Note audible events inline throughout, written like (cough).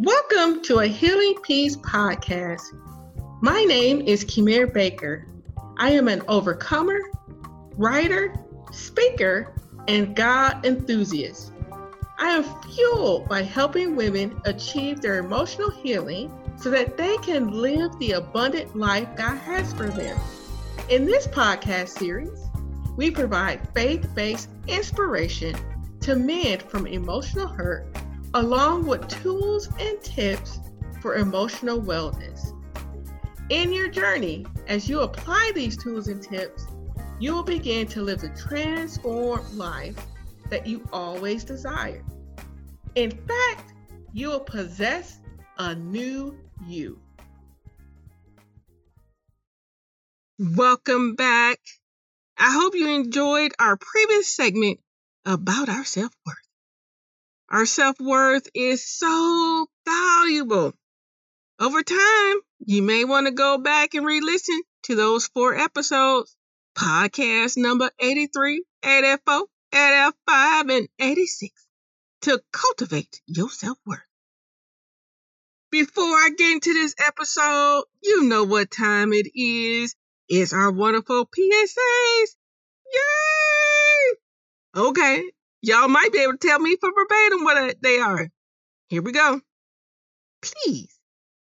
Welcome to a Healing Peace podcast. My name is Kimir Baker. I am an overcomer, writer, speaker, and God enthusiast. I am fueled by helping women achieve their emotional healing so that they can live the abundant life God has for them. In this podcast series, we provide faith based inspiration to mend from emotional hurt along with tools and tips for emotional wellness. In your journey, as you apply these tools and tips, you will begin to live the transformed life that you always desired. In fact, you will possess a new you. Welcome back. I hope you enjoyed our previous segment about our self worth. Our self worth is so valuable. Over time, you may want to go back and re listen to those four episodes podcast number 83, 84, 85, and 86 to cultivate your self worth. Before I get into this episode, you know what time it is. It's our wonderful PSAs. Yay! Okay, Y'all might be able to tell me for verbatim what uh, they are. Here we go. Please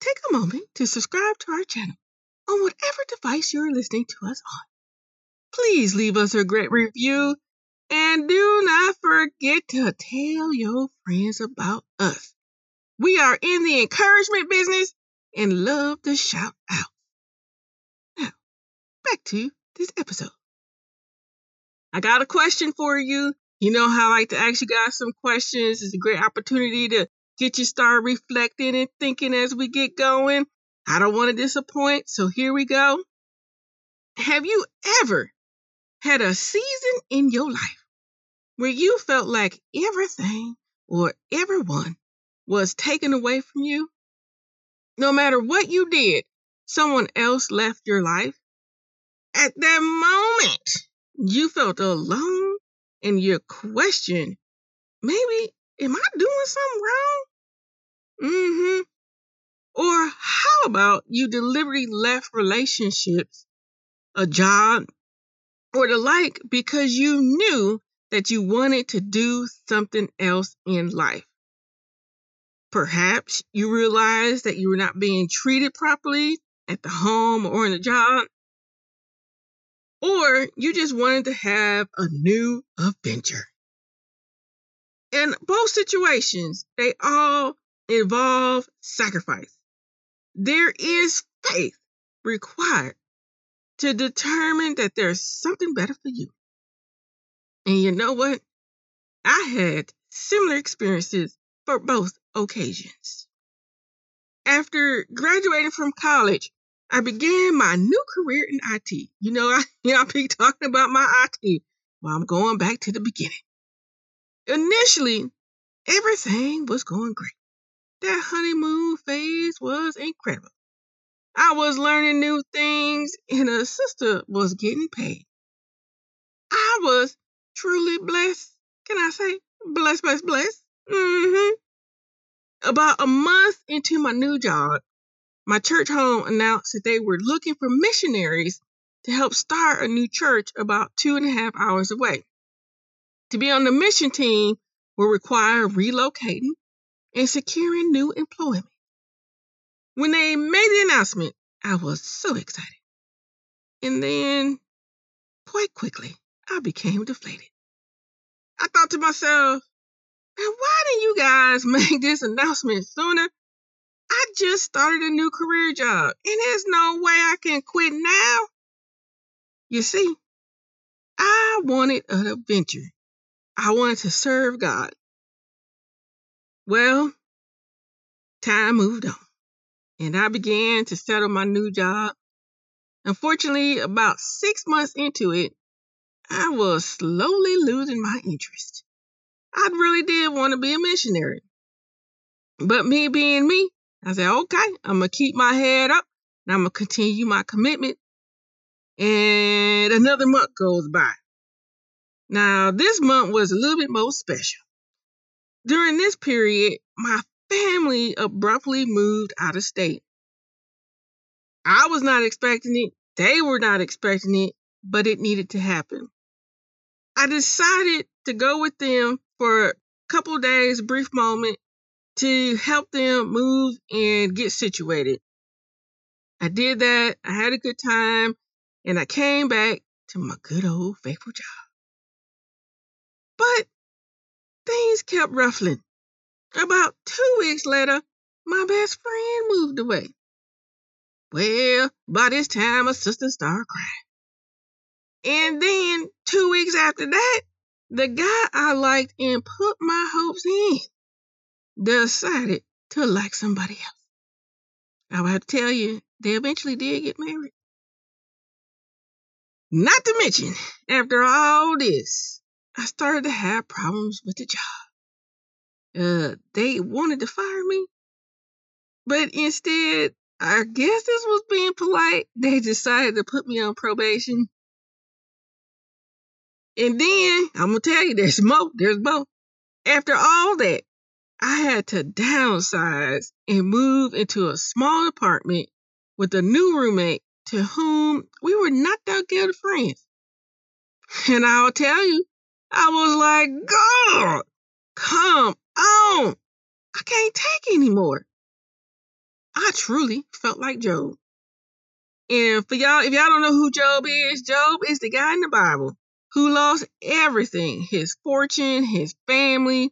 take a moment to subscribe to our channel on whatever device you're listening to us on. Please leave us a great review and do not forget to tell your friends about us. We are in the encouragement business and love to shout out. Now, back to this episode. I got a question for you you know how I like to ask you guys some questions. It's a great opportunity to get you start reflecting and thinking as we get going. I don't want to disappoint, so here we go. Have you ever had a season in your life where you felt like everything or everyone was taken away from you? No matter what you did, someone else left your life. At that moment, you felt alone and you question, maybe, am I doing something wrong? Mm-hmm. Or how about you deliberately left relationships, a job, or the like because you knew that you wanted to do something else in life? Perhaps you realized that you were not being treated properly at the home or in the job or you just wanted to have a new adventure. In both situations, they all involve sacrifice. There is faith required to determine that there's something better for you. And you know what? I had similar experiences for both occasions. After graduating from college, I began my new career in IT. You know, I, you know, I be talking about my IT. Well, I'm going back to the beginning. Initially, everything was going great. That honeymoon phase was incredible. I was learning new things, and a sister was getting paid. I was truly blessed. Can I say blessed, blessed, blessed? Mm-hmm. About a month into my new job, my church home announced that they were looking for missionaries to help start a new church about two and a half hours away. To be on the mission team will require relocating and securing new employment. When they made the announcement, I was so excited. And then, quite quickly, I became deflated. I thought to myself, why didn't you guys (laughs) make this announcement sooner? I just started a new career job and there's no way I can quit now. You see, I wanted an adventure. I wanted to serve God. Well, time moved on and I began to settle my new job. Unfortunately, about six months into it, I was slowly losing my interest. I really did want to be a missionary. But me being me, I said, okay, I'm going to keep my head up and I'm going to continue my commitment. And another month goes by. Now, this month was a little bit more special. During this period, my family abruptly moved out of state. I was not expecting it. They were not expecting it, but it needed to happen. I decided to go with them for a couple days, brief moment, to help them move and get situated. I did that. I had a good time and I came back to my good old faithful job. But things kept ruffling. About two weeks later, my best friend moved away. Well, by this time, my sister started crying. And then two weeks after that, the guy I liked and put my hopes in decided to like somebody else. I will have to tell you, they eventually did get married. Not to mention, after all this, I started to have problems with the job. Uh, they wanted to fire me, but instead, I guess this was being polite. They decided to put me on probation. And then, I'm gonna tell you, there's more. There's more. After all that, I had to downsize and move into a small apartment with a new roommate to whom we were not that good friends. And I'll tell you, I was like, God, come on. I can't take anymore. I truly felt like Job. And for y'all, if y'all don't know who Job is, Job is the guy in the Bible who lost everything his fortune, his family.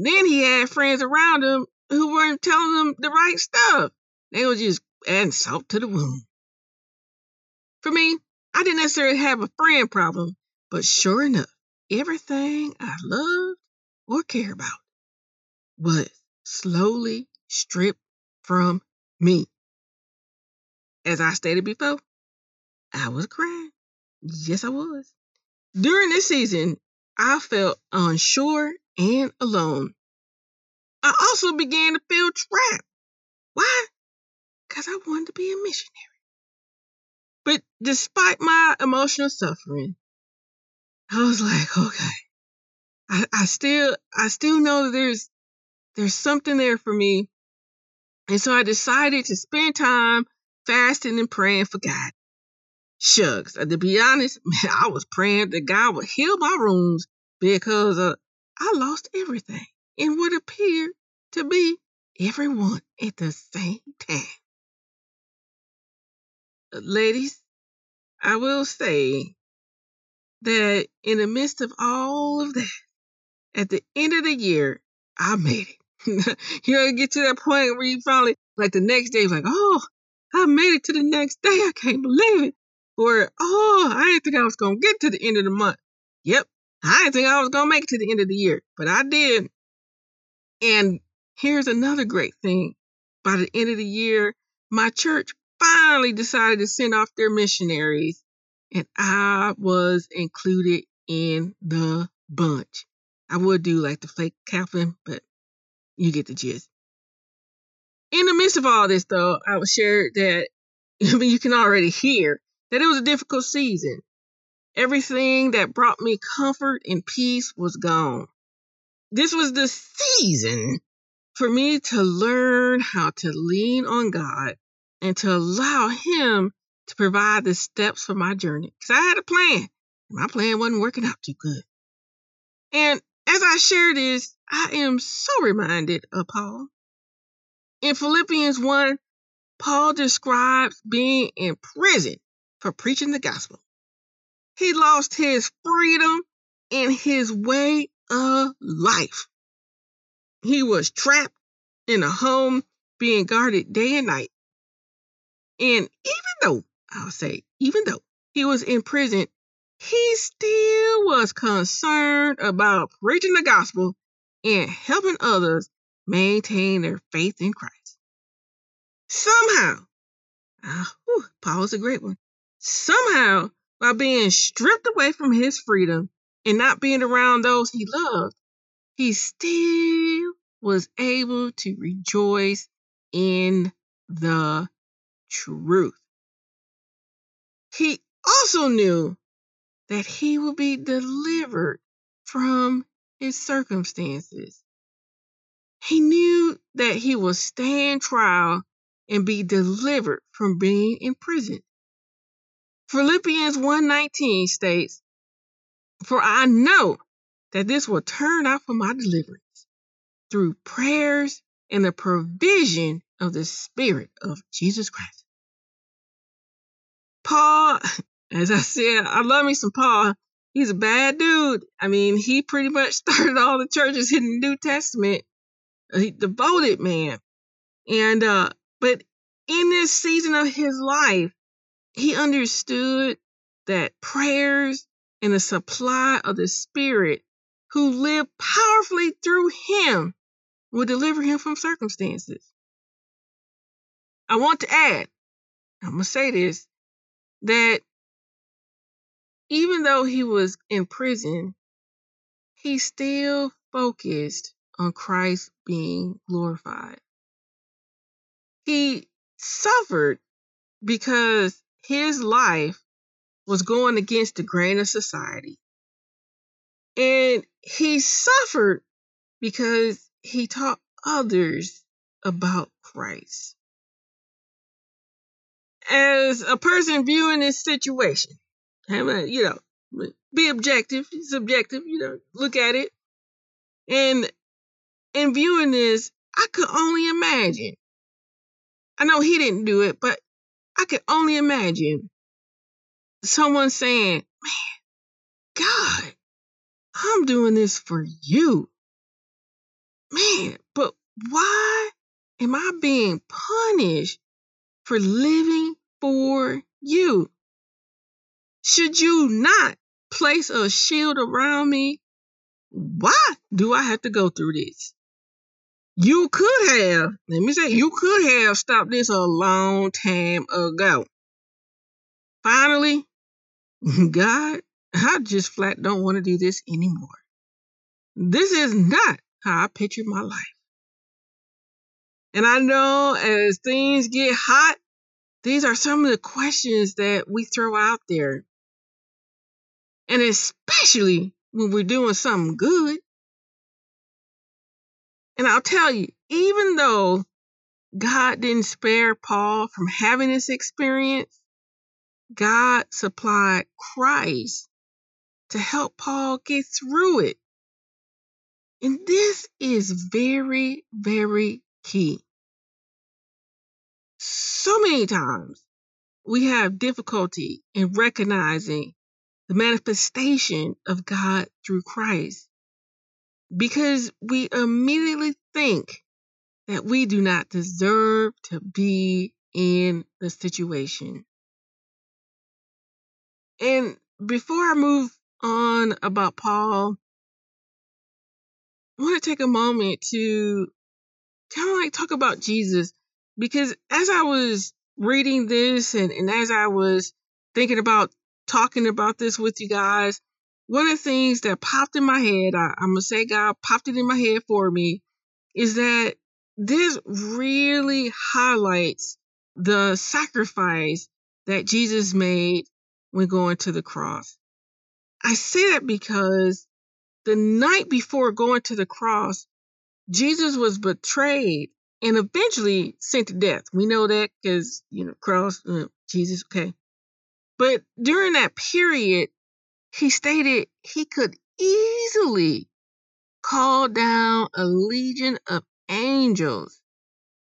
Then he had friends around him who weren't telling him the right stuff. They were just adding salt to the wound. For me, I didn't necessarily have a friend problem, but sure enough, everything I loved or cared about was slowly stripped from me. As I stated before, I was crying. Yes, I was. During this season, I felt unsure and alone. I also began to feel trapped. Why? Because I wanted to be a missionary. But despite my emotional suffering, I was like, okay, I, I still, I still know that there's, there's something there for me. And so I decided to spend time fasting and praying for God. Shucks, uh, to be honest, (laughs) man, I was praying that God would heal my wounds because uh, I lost everything in what appeared to be everyone at the same time. Uh, ladies, I will say that in the midst of all of that, at the end of the year, I made it. (laughs) you know, get to that point where you finally, like the next day, like, oh, I made it to the next day. I can't believe it. Or, oh, I didn't think I was going to get to the end of the month. Yep, I didn't think I was going to make it to the end of the year, but I did. And here's another great thing. By the end of the year, my church finally decided to send off their missionaries, and I was included in the bunch. I would do like the fake Kaplan, but you get the gist. In the midst of all this, though, I was shared that I (laughs) mean, you can already hear that it was a difficult season. Everything that brought me comfort and peace was gone. This was the season for me to learn how to lean on God and to allow Him to provide the steps for my journey. Because I had a plan. My plan wasn't working out too good. And as I share this, I am so reminded of Paul. In Philippians 1, Paul describes being in prison for preaching the gospel. He lost his freedom and his way of life. He was trapped in a home being guarded day and night. And even though, I'll say, even though he was in prison, he still was concerned about preaching the gospel and helping others maintain their faith in Christ. Somehow, ah, whew, Paul's a great one. Somehow, by being stripped away from his freedom and not being around those he loved, he still was able to rejoice in the truth. He also knew that he would be delivered from his circumstances. He knew that he would stand trial and be delivered from being imprisoned. Philippians 1:19 states, "For I know that this will turn out for my deliverance through prayers and the provision of the Spirit of Jesus Christ." Paul, (laughs) as I said, I love me some Paul. He's a bad dude. I mean, he pretty much (laughs) started all the churches in the New Testament. A devoted man. And uh but in this season of his life, he understood that prayers and the supply of the Spirit who lived powerfully through him would deliver him from circumstances. I want to add, I'm going to say this, that even though he was in prison, he still focused on Christ being glorified. He suffered because his life was going against the grain of society. And he suffered because he taught others about Christ. As a person viewing this situation, you know, be objective, subjective, you know, look at it. And in viewing this, I could only imagine. I know he didn't do it, but I could only imagine someone saying, Man, God, I'm doing this for you. Man, but why am I being punished for living for you? Should you not place a shield around me? Why do I have to go through this? You could have, let me say, you could have stopped this a long time ago. Finally, (laughs) God, I just flat don't want to do this anymore. This is not how I picture my life. And I know as things get hot, these are some of the questions that we throw out there. And especially when we're doing something good. And I'll tell you, even though God didn't spare Paul from having this experience, God supplied Christ to help Paul get through it. And this is very, very key. So many times we have difficulty in recognizing the manifestation of God through Christ because we immediately think that we do not deserve to be in the situation. And before I move on about Paul, I want to take a moment to kind of like talk about Jesus because as I was reading this and, and as I was thinking about talking about this with you guys, one of the things that popped in my head, I, I'm gonna say God popped it in my head for me, is that this really highlights the sacrifice that Jesus made when going to the cross. I say that because the night before going to the cross, Jesus was betrayed and eventually sent to death. We know that because, you know, cross, uh, Jesus, okay. But during that period, he stated he could easily call down a legion of angels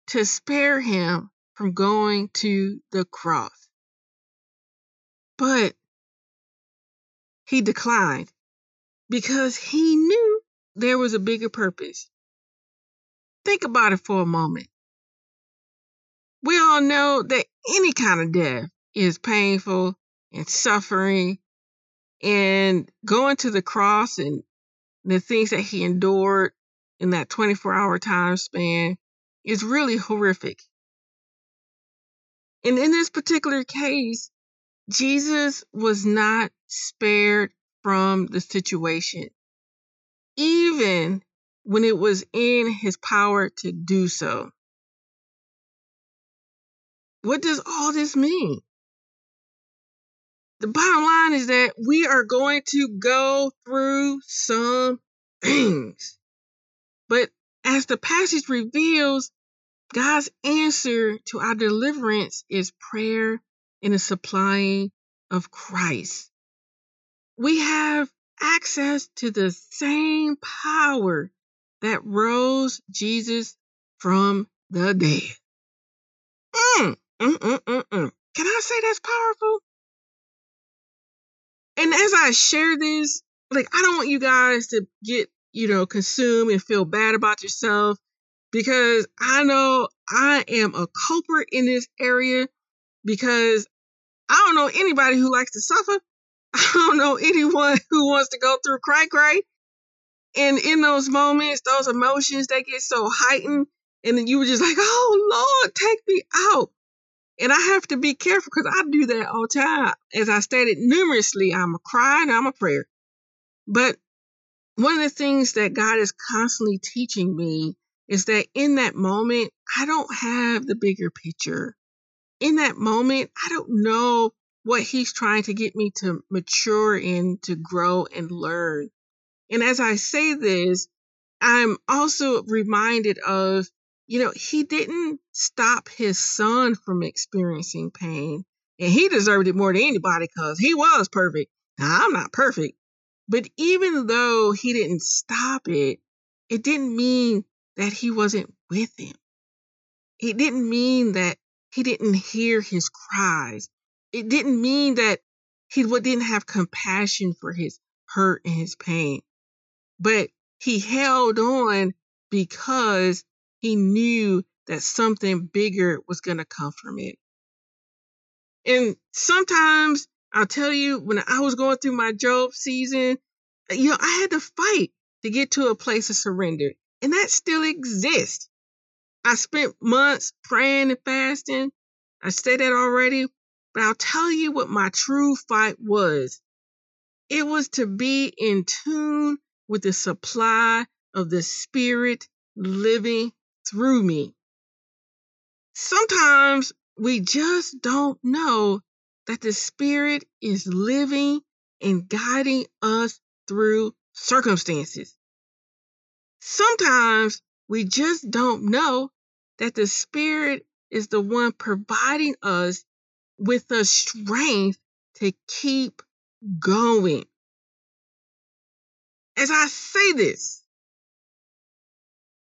to spare him from going to the cross. But he declined because he knew there was a bigger purpose. Think about it for a moment. We all know that any kind of death is painful and suffering and going to the cross and the things that he endured in that 24 hour time span is really horrific. And in this particular case, Jesus was not spared from the situation, even when it was in his power to do so. What does all this mean? The bottom line is that we are going to go through some things. But as the passage reveals, God's answer to our deliverance is prayer and the supplying of Christ. We have access to the same power that rose Jesus from the dead. Mm, mm, mm, mm, mm. Can I say that's powerful? And as I share this, like, I don't want you guys to get, you know, consumed and feel bad about yourself because I know I am a culprit in this area because I don't know anybody who likes to suffer. (laughs) I don't know anyone who wants to go through cry cry. And in those moments, those emotions, they get so heightened. And then you were just like, oh, Lord, take me out. And I have to be careful because I do that all the time. As I stated numerously, I'm a cry and I'm a prayer. But one of the things that God is constantly teaching me is that in that moment, I don't have the bigger picture. In that moment, I don't know what He's trying to get me to mature in, to grow and learn. And as I say this, I'm also reminded of, you know, He didn't stop His son from experiencing pain. And He deserved it more than anybody because He was perfect. Now, I'm not perfect. But even though He didn't stop it, it didn't mean that he wasn't with him. It didn't mean that he didn't hear his cries. It didn't mean that he didn't have compassion for his hurt and his pain. But he held on because he knew that something bigger was going to come from it. And sometimes I'll tell you, when I was going through my Job season, you know, I had to fight to get to a place of surrender and that still exists. I spent months praying and fasting. I said that already, but I'll tell you what my true fight was. It was to be in tune with the supply of the Spirit living through me. Sometimes we just don't know that the Spirit is living and guiding us through circumstances. Sometimes we just don't know that the Spirit is the one providing us with the strength to keep going. As I say this,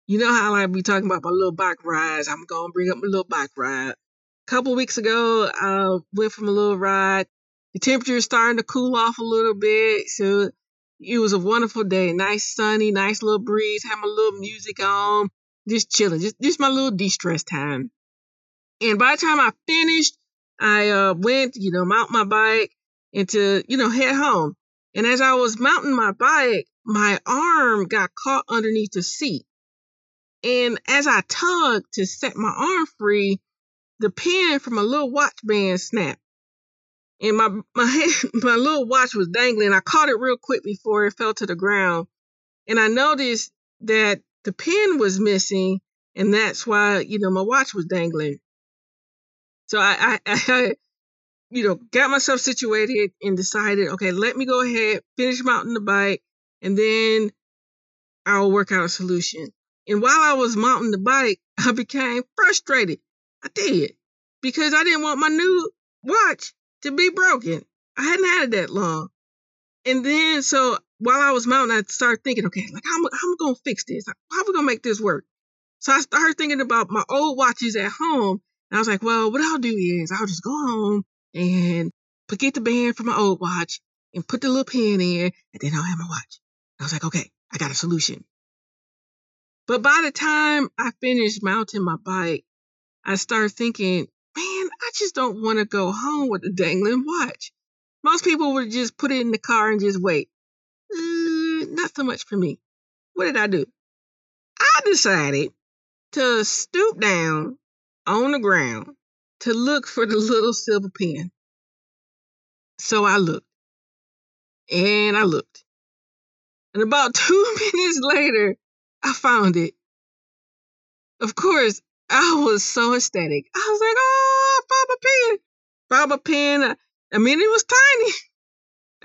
you know how I be talking about my little bike rides. I'm gonna bring up my little bike ride. A couple weeks ago, I went from a little ride. The temperature is starting to cool off a little bit, so it was a wonderful day. Nice sunny, nice little breeze. Had my little music on, just chilling. Just just my little de-stress time. And by the time I finished, I uh, went, you know, mount my bike and to, you know, head home. And as I was mounting my bike, my arm got caught underneath the seat. And as I tugged to set my arm free, the pin from my little watch band snapped and my (laughs) my my little watch was dangling. I caught it real quick before it fell to the ground, and I noticed that the pin was missing, and that's why you know my watch was dangling. So I, I, (laughs) I you know, got myself situated and decided, okay, let me go ahead, finish mounting the bike, and then I'll work out a solution. And while I was mounting the bike, (laughs) I became frustrated. I did because I didn't want my new watch to be broken. I hadn't had it that long. And then, so while I was mounting, I started thinking, okay, like, how, am I going to fix this? How are we going to make this work? So I started thinking about my old watches at home. And I was like, well, what I'll do is I'll just go home and get the band from my old watch and put the little pin in, and then I'll have my watch. I was like, okay, I got a solution. But by the time I finished mounting my bike, I started thinking, man, I just don't want to go home with a dangling watch. Most people would just put it in the car and just wait. Uh, not so much for me. What did I do? I decided to stoop down on the ground to look for the little silver pin. So I looked and I looked. And about (laughs) two minutes later, I found it. Of course, I was so ecstatic. I was like, oh, Papa Pen. Papa Pen. I mean, it was tiny.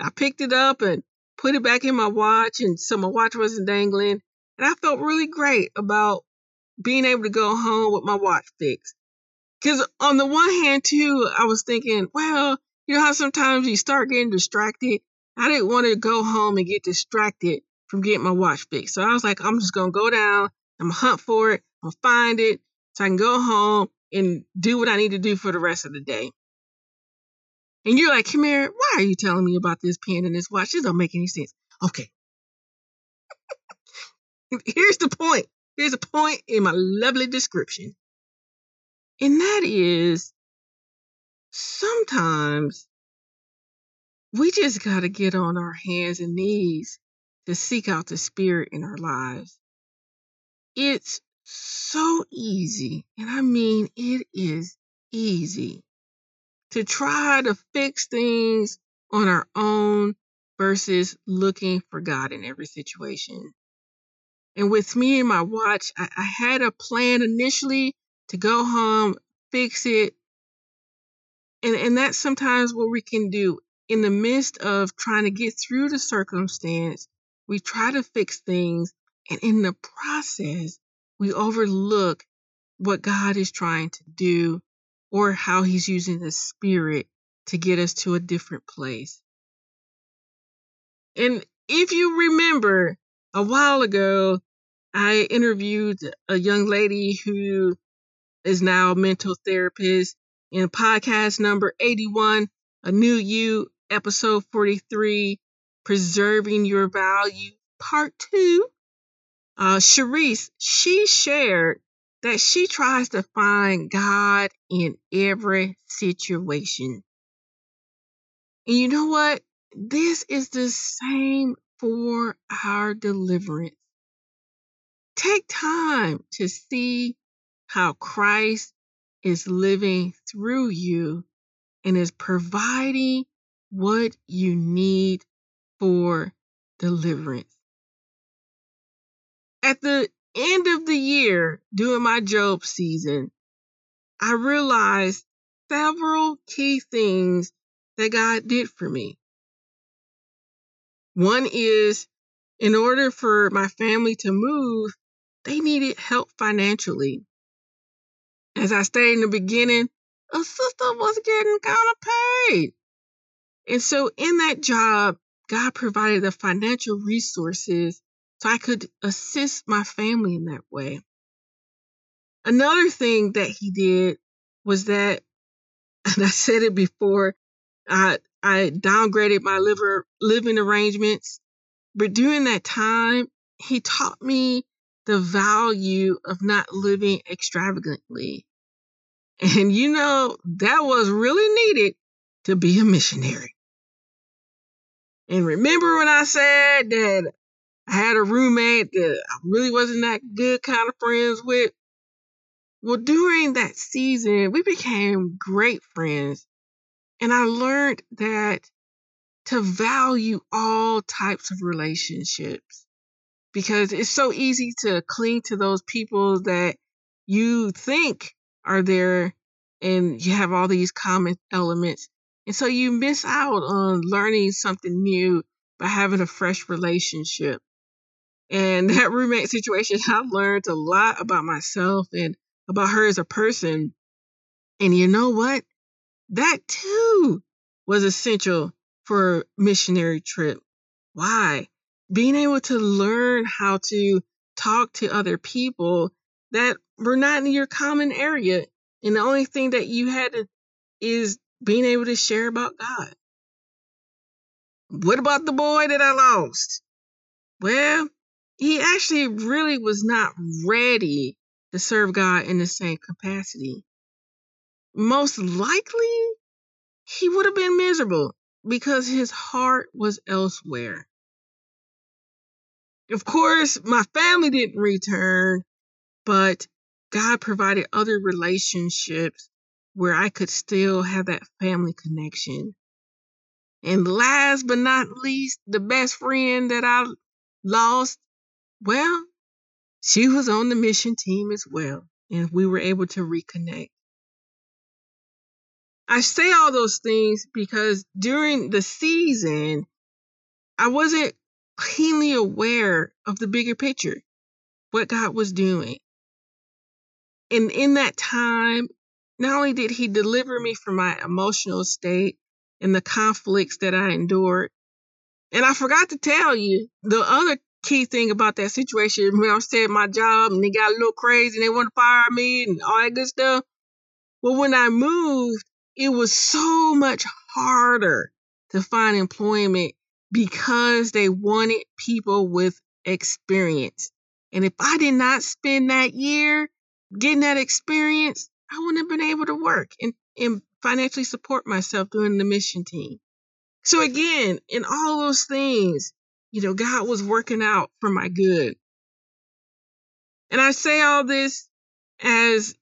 (laughs) I picked it up and put it back in my watch, and so my watch wasn't dangling. And I felt really great about being able to go home with my watch fixed. Because on the one hand, too, I was thinking, well, you know how sometimes you start getting distracted? I didn't want to go home and get distracted from getting my watch fixed. So I was like, I'm just to go down, I'm to hunt for it, I'm to find it so I can go home and do what I need to do for the rest of the day. And you're like, Kamara, why are you telling me about this pen and this watch? This don't make any sense. Okay. (laughs) Here's the point. Here's a point in my lovely description. And that is sometimes we just got to get on our hands and knees to seek out the spirit in our lives. It's so easy, and I mean it is easy to try to fix things on our own versus looking for God in every situation. And with me and my watch, I, I had a plan initially to go home, fix it. And, and that's sometimes what we can do in the midst of trying to get through the circumstance. We try to fix things, and in the process, we overlook what God is trying to do or how He's using the Spirit to get us to a different place. And if you remember a while ago, I interviewed a young lady who is now a mental therapist in podcast number 81, A New You, episode 43, Preserving Your Value, part two. Uh, Sharice, she shared that she tries to find God in every situation. And you know what? This is the same for our deliverance. Take time to see how Christ is living through you and is providing what you need for deliverance. At the end of the year, during my Job season, I realized several key things that God did for me. One is in order for my family to move, they needed help financially. As I stated in the beginning, a sister was getting kind of paid. And so in that job, God provided the financial resources so I could assist my family in that way. Another thing that he did was that, (laughs) and I said it before, I, I downgraded my liver, living arrangements. But during that time, he taught me the value of not living extravagantly. And you know, that was really needed to be a missionary. And remember when I said that I had a roommate that I really wasn't that good kind of friends with? Well, during that season, we became great friends. And I learned that to value all types of relationships because it's so easy to cling to those people that you think are there and you have all these common elements. And so you miss out on learning something new by having a fresh relationship. And (laughs) that roommate situation, I've learned a lot about myself and about her as a person. And you know what? That too was essential for a missionary trip. Why? Being able to learn how to talk to other people that were not in your common area. And the only thing that you had to, is being able to share about God. What about the boy that I lost? Well, he actually really was not ready to serve God in the same capacity. Most likely, he would have been miserable because his heart was elsewhere. Of course, my family didn't return, but God provided other relationships where I could still have that family connection. And last but not least, the best friend that I lost well, she was on the mission team as well, and we were able to reconnect. I say all those things because during the season, I wasn't keenly aware of the bigger picture. what God was doing. And in that time, not only did He deliver me from my emotional state and the conflicts that I endured, and I forgot to tell you the other key thing about that situation when I at my job and they got a little crazy and they want to fire me and all that good stuff. Well, when I moved, it was so much harder to find employment because they wanted people with experience. And if I did not spend that year getting that experience, I wouldn't have been able to work and, and financially support myself during the mission team. So again, in all those things, you know, God was working out for my good. And I say all this as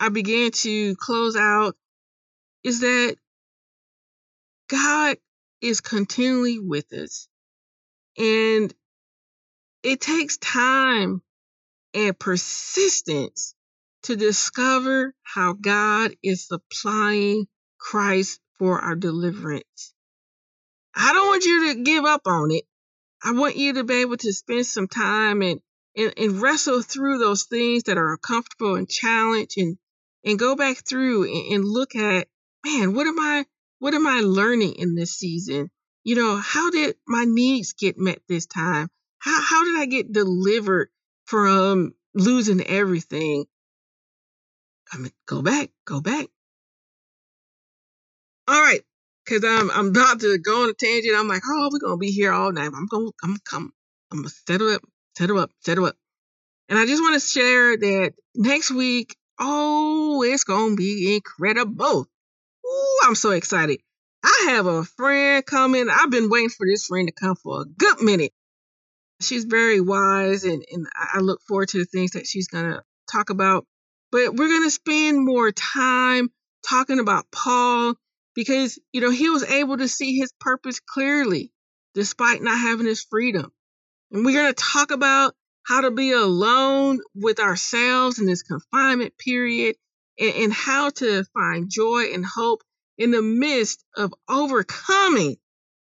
I began to close out is that God is continually with us. And it takes time and persistence to discover how God is supplying Christ for our deliverance. I don't want you to give up on it. I want you to be able to spend some time and, and, and wrestle through those things that are uncomfortable and challenge and, and go back through and, and look at, man, what am I, what am I learning in this season? You know, how did my needs get met this time? How, how did I get delivered from losing everything? I mean, go back, go back. All right, because I'm I'm about to go on a tangent. I'm like, oh, we're gonna be here all night. I'm gonna I'm come I'm gonna settle up, settle up, settle up. And I just want to share that next week, oh, it's gonna be incredible. Ooh, I'm so excited. I have a friend coming. I've been waiting for this friend to come for a good minute. She's very wise, and, and I look forward to the things that she's gonna talk about. But we're gonna spend more time talking about Paul because, you know, he was able to see his purpose clearly despite not having his freedom. And we're going to talk about how to be alone with ourselves in this confinement period and, and how to find joy and hope in the midst of overcoming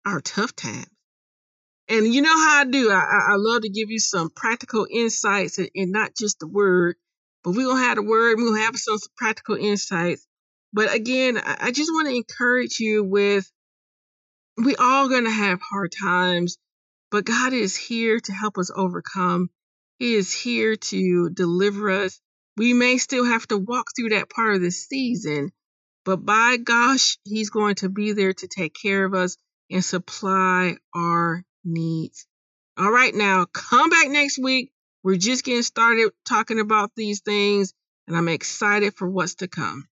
our tough times. And you know how I do. I, I love to give you some practical insights and, and not just the word, but we're going to have the word. To have some practical insights but again, I just want to encourage you with we all going to have hard times, but God is here to help us overcome. He is here to deliver us. We may still have to walk through that part of the season, but by gosh, He's going to be there to take care of us and supply our needs. All right, now come back next week. We're just getting started talking about these things, and I'm excited for what's to come.